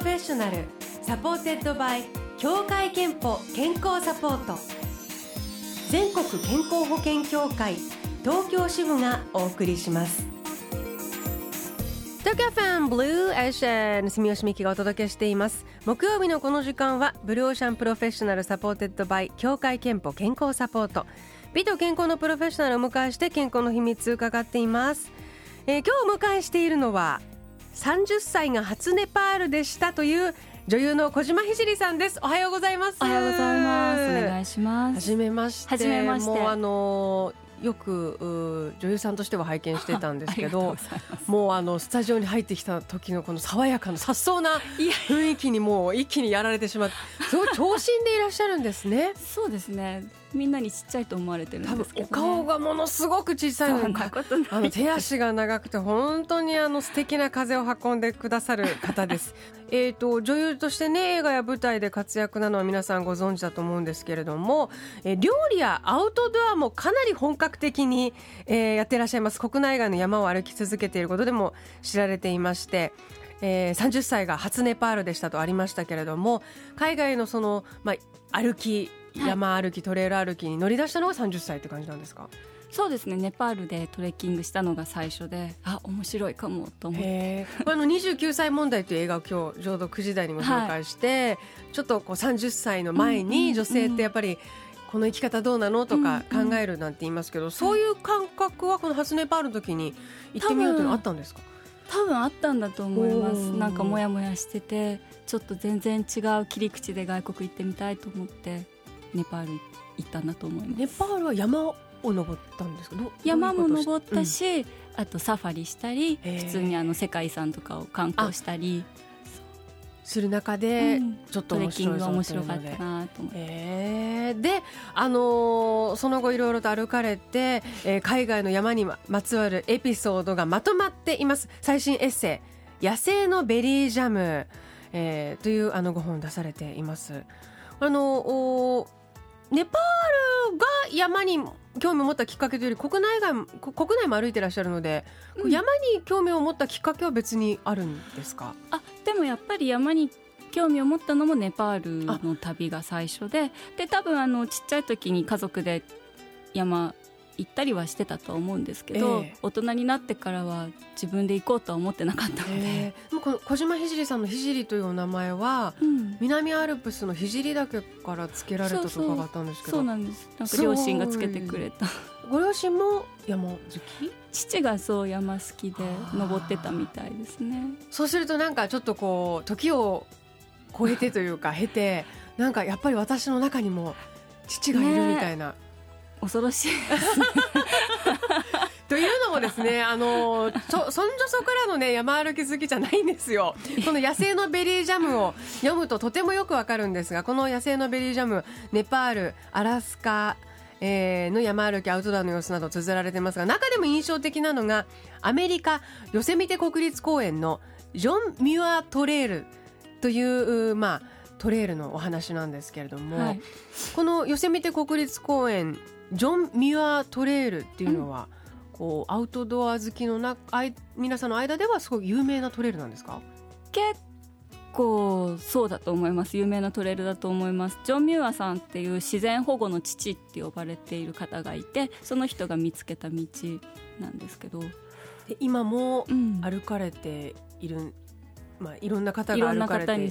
Professional supported by 協会けんぽ健康サポート。全国健康保険協会東京支部がお送りします。東京 FM Blue Ocean 住吉美紀がお届けしています。木曜日のこの時間は Blue Ocean Professional supported by 協会けんぽ健康サポート。美と健康のプロフェッショナルを迎えして健康の秘密伺っています、えー、今日お迎えしているのは30歳が初ネパールでしたという女優の小島ひじりさんです。おはようございます。おはようございます。お願いします。はじめまして。はじめまして。もうあのよく女優さんとしては拝見してたんですけどもうあのスタジオに入ってきた時のこの爽やかな颯爽な雰囲気にもう一気にやられてしまってすごい長身でいらっしゃるんですね。そうですねみんなにちっちゃいと思われてるんですけど、ね、お顔がものすごく小さいのにあの手足が長くて本当にあの素敵な風を運んでくださる方です。えと女優としてね映画や舞台で活躍なのは皆さんご存知だと思うんですけれども、え料理やアウトドアもかなり本格的に、えー、やっていらっしゃいます。国内外の山を歩き続けていることでも知られていましてえー、30歳が初ネパールでしたとありましたけれども海外のその、まあ、歩き山歩き、トレイル歩きに乗り出したのが30歳って感じなんですか？そうですね。ネパールでトレッキングしたのが最初であ面白いかもと思って。あの29歳問題という映画を今日ちょうど9時台にご紹介して、はい、ちょっとこう30歳の前に女性ってやっぱり、この生き方どうなのとか考えるなんて言いますけど、うんうん、そういう感覚はこの初ネパールの時に行ってみようというのはあったんですか？多分あったんだと思います。なんかモヤモヤしててちょっと全然違う切り口で外国行ってみたいと思ってネパール行ったんだと思います。ネパールは山を登ったんですか？山も登ったし、うん、あとサファリしたり普通にあの世界遺産とかを観光したり。する中で、ちょっと面白い面白かったなと思って、えー、で、あのー、その後いろいろと歩かれて、えー、海外の山にまつわるエピソードがまとまっています。最新エッセイ「野生のベリージャム」えー、というあのご本出されています。あのネパールが山に興味を持ったきっかけというより国内外国内も歩いてらっしゃるので、うん、山に興味を持ったきっかけは別にあるんですか？あでもやっぱり山に興味を持ったのもネパールの旅が最初でで多分あのちっちゃい時に家族で山行ったりはしてたと思うんですけど、えー、大人になってからは自分で行こうとは思ってなかったので、えー、もこの小島聖さんの聖というお名前は、うん、南アルプスの聖岳から付けられたと伺ったんですけど。そうなんです。なんか両親がつけてくれた。ご両親も山好き？父がそう山好きで登ってたみたいですね。そうするとなんかちょっとこう時を超えてというか経てなんかやっぱり私の中にも父がいるみたいな、ね恐ろしいというのもですね、あの、そ、そんじょそからのね、山歩き好きじゃないんですよ。この野生のベリージャムを読むととてもよくわかるんですが、この野生のベリージャム、ネパール、アラスカ、えー、の山歩きアウトドアの様子など綴られてますが、中でも印象的なのが、アメリカ、ヨセミテ国立公園のジョン・ミュアトレールという、まあ、トレールのお話なんですけれども、はい、このヨセミテ国立公園ジョン・ミュア・トレイルっていうのは、うん、こうアウトドア好きのなあい皆さんの間ではすごい有名なトレイルなんですか？結構そうだと思います。有名なトレイルだと思います。ジョン・ミュアさんっていう自然保護の父って呼ばれている方がいてその人が見つけた道なんですけど。今も歩かれている、うん、まあ、いろんな方が歩かれている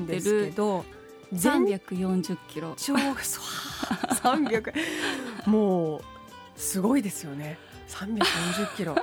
んですけど340キロ。超300もうすごいですよね。340キロ。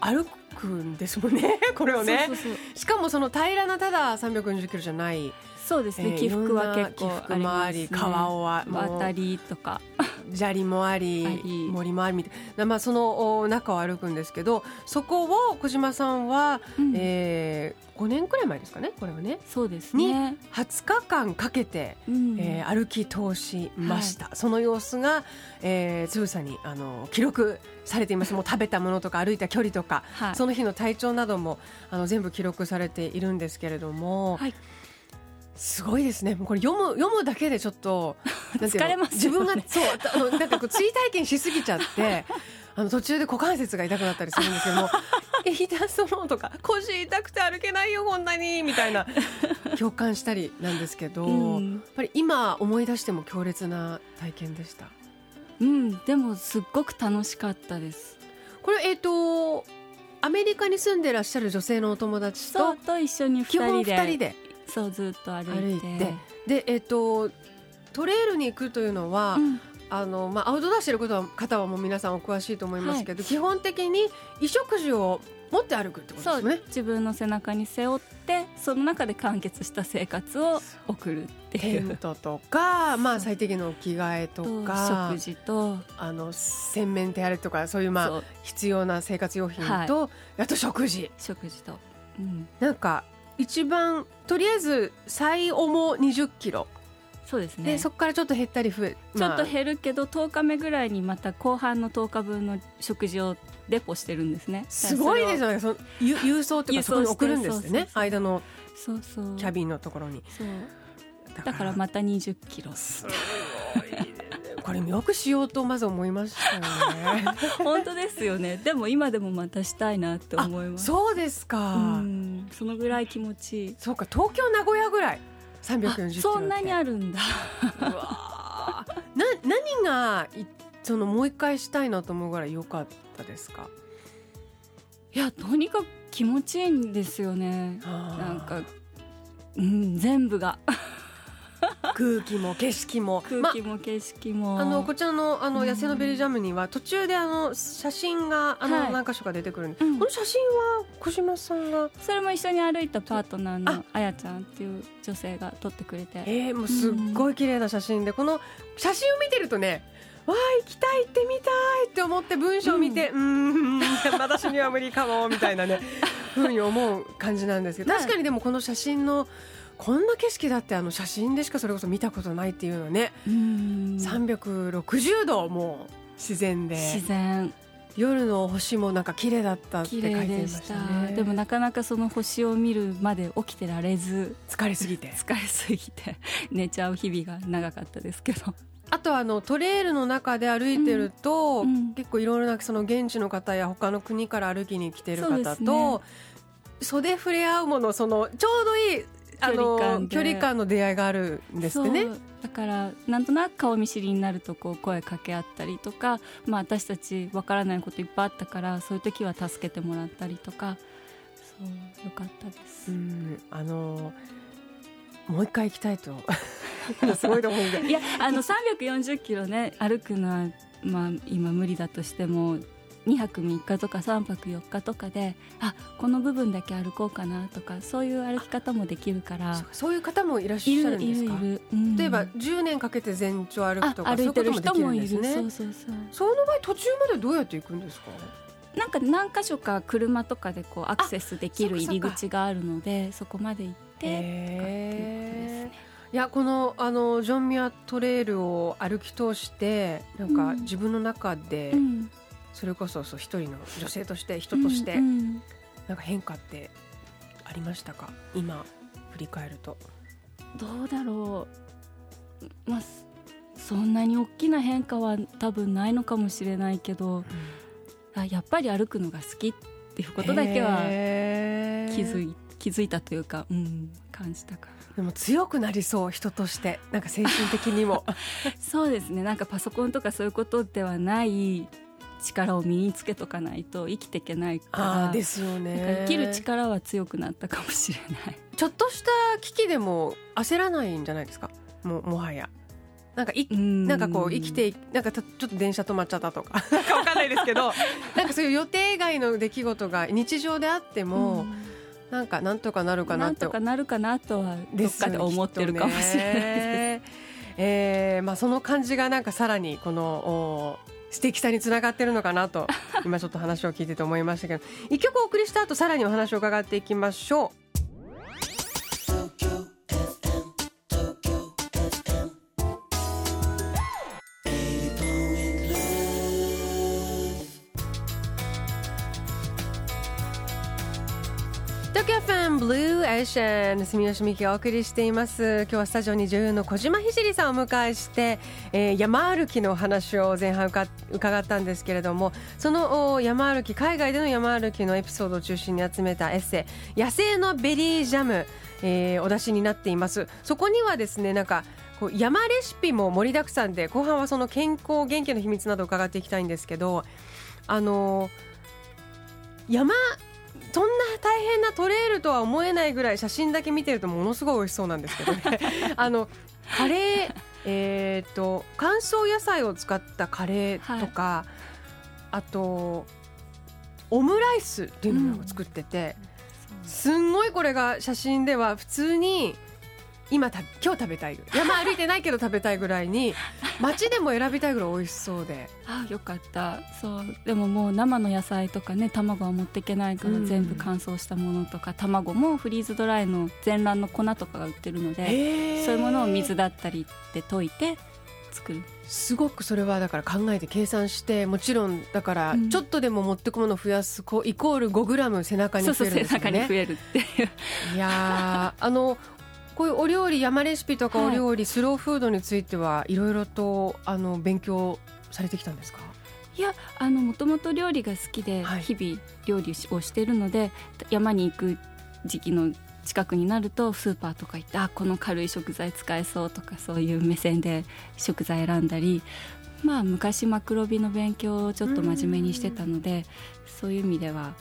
歩くんですもんねこれをね。しかもその平らなただ340キロじゃないそうですね、えー、起伏は結構あります、ね、川を渡りとか。砂利もあり森もありみたいな、まあ、その中を歩くんですけどそこを小島さんは、うん、えー、5年くらい前ですかねこれはね。そうですね。に20日間かけて、うん、えー、歩き通しました、はい、その様子が、えー、つぶさにあの記録されています。もう食べたものとか歩いた距離とか、はい、その日の体調などもあの全部記録されているんですけれども。はいすごいですね。これ読む読むだけでちょっと 疲れます、ね、自分がそうあのなんかこう追体験しすぎちゃって。あの途中で股関節が痛くなったりするんですけども 痛そうとか腰痛くて歩けないよこんなにみたいな共感したりなんですけど、うん、やっぱり今思い出しても強烈な体験でした。うん。でもすっごく楽しかったです。これえっ、ー、とアメリカに住んでらっしゃる女性のお友達とと一緒に2人で。人でそうずっと歩いて。でえっ、ー、とトレイルに行くというのは、うん。あのまあ、アウトドアしてることは方はもう皆さんお詳しいと思いますけど、はい、基本的に衣食住を持って歩くってことですね。自分の背中に背負ってその中で完結した生活を送るっていう。テントとか、まあ、最低限の着替えとか食事と。あの洗面手洗いとかそういうまあ必要な生活用品と、はい、あと食事。食事と、うん、なんか一番とりあえず最重2 0キロ。そうですね。でそこからちょっと減ったり増え、まあ、ちょっと減るけど10日目ぐらいにまた後半の10日分の食事をレポしてるんですね。すごいですよね。その郵送っていうかそこに送るんですね。間のそうそう。キャビンのところに。そう。だから。また2 0キロ。すごい、ね、これよくしようとまず思いましたよね。本当ですよね。でも今でもまたしたいなって思います。そうですか。そのぐらい気持ちいい。そうか東京名古屋ぐらい。340キロそんなにあるんだ。な何がそのもう一回したいなと思うぐらい良かったですか？いやとにかく気持ちいいんですよね。なんかうん全部が空気も景色も。空気も景色も、ま、あのこちらのあの野生のベリージャムには途中であの写真があの何箇所か出てくるんで、はい、この写真は小島さんが？それも一緒に歩いたパートナーのあ。やちゃんっていう女性が撮ってくれて。えー、もうすっごい綺麗な写真で、この写真を見てるとねわあ行きたい行ってみたいって思って文章を見てうん。私には無理かもみたいなね ふうに思う感じなんですけど。確かにでもこの写真のこんな景色だってあの写真でしかそれこそ見たことないっていうのはね360度もう自然で。自然。夜の星もなんか綺麗だったって書いてましたね。でもなかなかその星を見るまで起きてられず。疲れすぎて。疲れすぎて。寝ちゃう日々が長かったですけど。あとあのトレイルの中で歩いてると、うん、結構いろいろなその現地の方や他の国から歩きに来てる方と、ね、袖触れ合うものそのちょうどいいあの距離感の出会いがあるんですってね。だからなんとなく顔見知りになるとこう声かけ合ったりとか、まあ、私たちわからないこといっぱいあったからそういう時は助けてもらったりとか。そうよかったです。うん。あのもう一回行きたいと。すごいと思うんで。いやあの340キロね歩くのは、まあ、今無理だとしても2泊3日とか3泊4日とかであこの部分だけ歩こうかなとかそういう歩き方もできるから。そういう方もいらっしゃるんですか？例えば10年かけて全長歩くとかそういうこともできるんですね。そうそうそう。その場合途中までどうやって行くんですか？なんか何箇所か車とかでこうアクセスできる入り口があるのでそこまで行っていやこのあのジョンミアトレイルを歩き通してなんか自分の中で、うん、それこそそう一人の女性として人として、なんか変化ってありましたか？今振り返ると。どうだろう、まあ、そんなに大きな変化は多分ないのかもしれないけど、うん、あやっぱり歩くのが好きっていうことだけは気づい気づいたというか、うん、感じたかでも強くなりそう人として。なんか精神的にも。そうですね。なんかパソコンとかそういうことではない力を身につけとかないと生きていけないからですよね。生きる力は強くなったかもしれない。ちょっとした危機でも焦らないんじゃないですか？ももはや。なんかいなんかこう生きてなんかちょっと電車止まっちゃったとか。なんかわかんないですけど なんかそういう予定外の出来事が日常であってもなんかなんとかなるかなと。かなるかなとはどっかで思ってるかもしれないです。えーまあ、その感じがなんかさらにこの素敵さにつながってるのかなと今ちょっと話を聞いてて思いましたけど一曲お送りした後さらにお話を伺っていきましょう。というエーシャン住吉美希がお送りしています。今日はスタジオに女優の小島聖さんをお迎えして、えー、山歩きの話を前半伺ったんですけれどもその山歩き海外での山歩きのエピソードを中心に集めたエッセイ野生のベリージャム、えー、お出しになっています。そこにはですねなんかこう山レシピも盛りだくさんで後半はその健康元気の秘密などを伺っていきたいんですけどあの山そんな大変なトレイルとは思えないぐらい写真だけ見てるとものすごい美味しそうなんですけどね。あのカレーえーと、乾燥野菜を使ったカレーとか、はい、あとオムライスっていうのを作ってて、うん、すんごいこれが写真では普通に今た今日食べたい 山歩いてないけど食べたいぐらいに街でも選びたいぐらい美味しそうで。あよかった。そうでももう生の野菜とかね卵は持っていけないから全部乾燥したものとか、うん、卵もフリーズドライの全卵の粉とかが売ってるのでそういうものを水だったりで溶いて作る。すごくそれはだから考えて計算してもちろんだからちょっとでも持ってくものを増やすこうイコール5グラム背中に増えるんですよね。そうそう背中に増えるっていう。いやあのこういうお料理山レシピとかお料理、はい、スローフードについてはいろいろとあの勉強されてきたんですか？いやあのもともと料理が好きで日々料理をしているので、はい、山に行く時期の近くになるとスーパーとか行ってあこの軽い食材使えそうとかそういう目線で食材選んだりまあ昔マクロビの勉強をちょっと真面目にしてたのでそういう意味では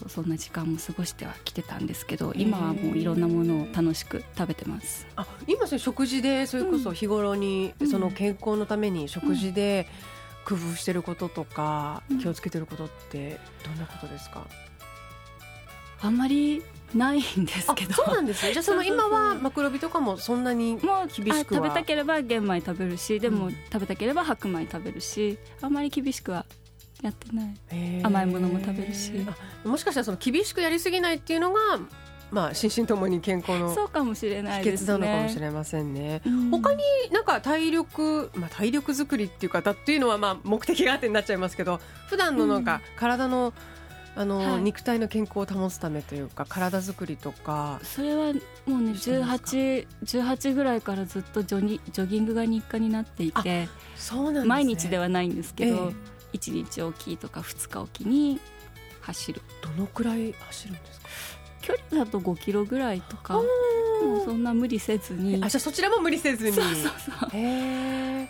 そうそんな時間も過ごしてはきてたんですけど今はもういろんなものを楽しく食べてます。あ今それ食事でそれこそ日頃に、その健康のために食事で工夫してることとか、気をつけてることってどんなことですか？あんまりないんですけど。そうなんですね。じゃあその今はマクロビとかもそんなにもう厳しく食べたければ玄米食べるしでも食べたければ白米食べるしあんまり厳しくはやってない。甘いものも食べるし。もしかしたらその厳しくやりすぎないっていうのがまあ、心身ともに健康のそうかもしれないです、ね、なのかもしれませんね。うん、他になんか体力、まあ、体力作りっていうかっていうのはまあ目的があってになっちゃいますけど普段のなんか体の、あの、はい、肉体の健康を保つためというか体作りとか。それはもうね 18, 18ぐらいからずっとジョギジョギングが日課になっていてそうなん、ね、毎日ではないんですけど、ええ1日おきとか2日おきに走る。どのくらい走るんですか？距離だと5キロぐらいとか。もうそんな無理せずに。あじゃあそちらも無理せずに。そうそうそう。へえ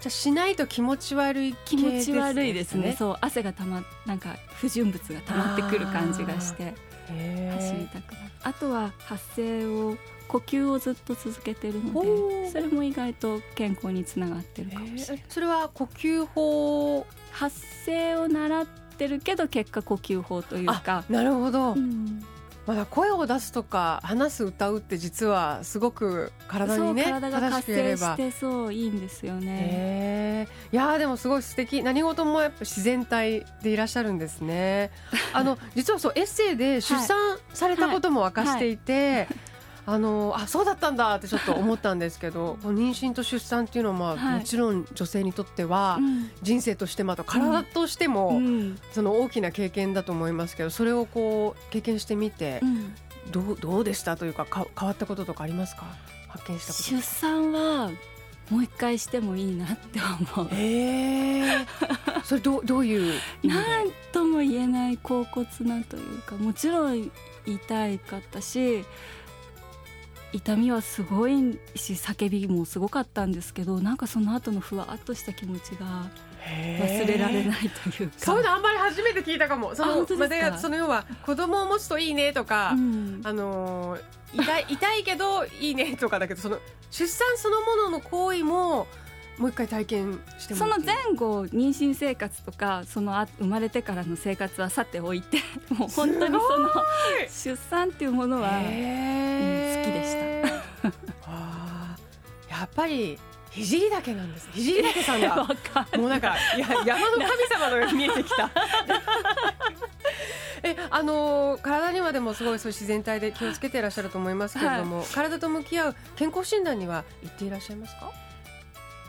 じゃしないと気持ち悪い、ね、気持ち悪いですね。そう。汗がたまなんか不純物が溜まってくる感じがして。走りたくなる。あとは発声を呼吸をずっと続けてるのでそれも意外と健康につながってるかもしれない。それは呼吸法発声を習ってるけど結果呼吸法というか。なるほど、うん、まだ声を出すとか話す歌うって実はすごく体にね体が活性してそういいんですよね。いやでもすごい素敵。何事もやっぱ自然体でいらっしゃるんですね。あの 実はそうエッセイで出産されたことも明かしていて、はいはい。はいあのあそうだったんだってちょっと思ったんですけど妊娠と出産っていうのは、まあ、はい、もちろん女性にとっては、人生としてまた体としても、その大きな経験だと思いますけどそれをこう経験してみて、どうどうでしたというかか変わったこととかありますか？発見したこと。出産はもう一回してもいいなって思う。え。ー、それどどういうなんとも言えない恍惚なというかもちろん痛いかったし痛みはすごいし叫びもすごかったんですけどなんかその後のふわっとした気持ちが忘れられないというか。そういうのあんまり初めて聞いたかも。そのまでその要は子供を持つといいねとか、うん、あの痛い痛いけどいいねとかだけどその出産そのものの行為ももう一回体験してその前後妊娠生活とかその生まれてからの生活はさておいて もう本当にその出産っていうものは、うん、好きでした。やっぱり聖岳なんです聖岳さんが。もうなんかいや山の神様のように見えてきた。えあの体にはでもすごいそう自然体で気をつけていらっしゃると思いますけれども、はい、体と向き合う健康診断には行っていらっしゃいますか？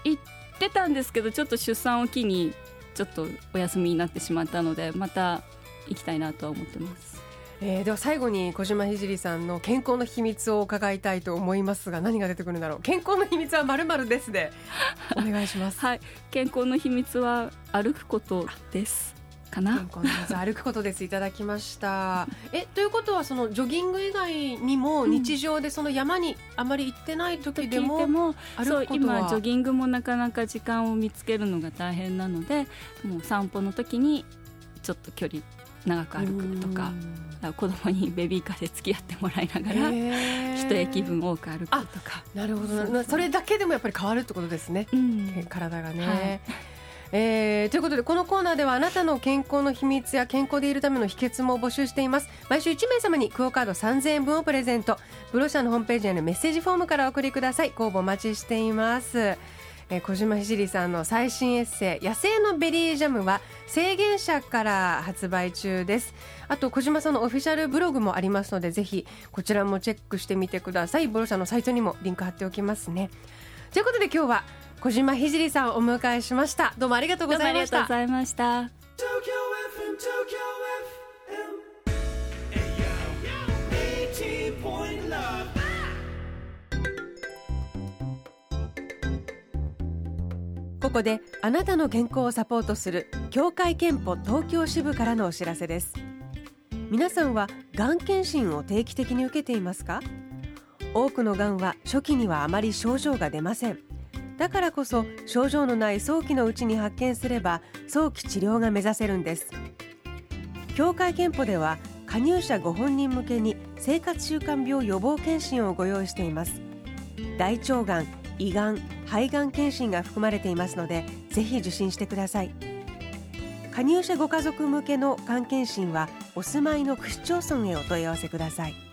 行ってたんですけどちょっと出産を機にちょっとお休みになってしまったのでまた行きたいなとは思ってます。えー、では最後に小島聖さんの健康の秘密を伺いたいと思いますが何が出てくるんだろう。健康の秘密はまるまるですでお願いします。はい。健康の秘密は歩くことですかな。歩くことです。いただきました。えということはそのジョギング以外にも日常でその山にあまり行ってない時でも,、もそう今ジョギングもなかなか時間を見つけるのが大変なのでもう散歩の時にちょっと距離長く歩くとか子供にベビーカーで付き合ってもらいながら一駅分多く歩くとか。なるほど。それだけでもやっぱり変わるってことですね、うん、体がね。はいえー、ということでこのコーナーではあなたの健康の秘密や健康でいるための秘訣も募集しています。毎週1名様にクオカード3000円分をプレゼント。ブロシャのホームページへのメッセージフォームからお送りください。ご応募お待ちしています。えー、小島ひじりさんの最新エッセイ「野生のベリージャム」は制限者から発売中です。あと小島さんのオフィシャルブログもありますのでぜひこちらもチェックしてみてください。ブロシャのサイトにもリンク貼っておきますね。ということで今日は小島ひじりさんをお迎えしました。どうもありがとうございました。ありがとうございました。ここであなたの健康をサポートする協会憲法東京支部からのお知らせです。皆さんはがん検診を定期的に受けていますか？多くのがんは初期にはあまり症状が出ませんだからこそ症状のない早期のうちに発見すれば早期治療が目指せるんです。協会憲法では加入者ご本人向けに生活習慣病予防検診をご用意しています。大腸がん胃がん肺がん検診が含まれていますのでぜひ受診してください。加入者ご家族向けのがん検診はお住まいの区市町村へお問い合わせください。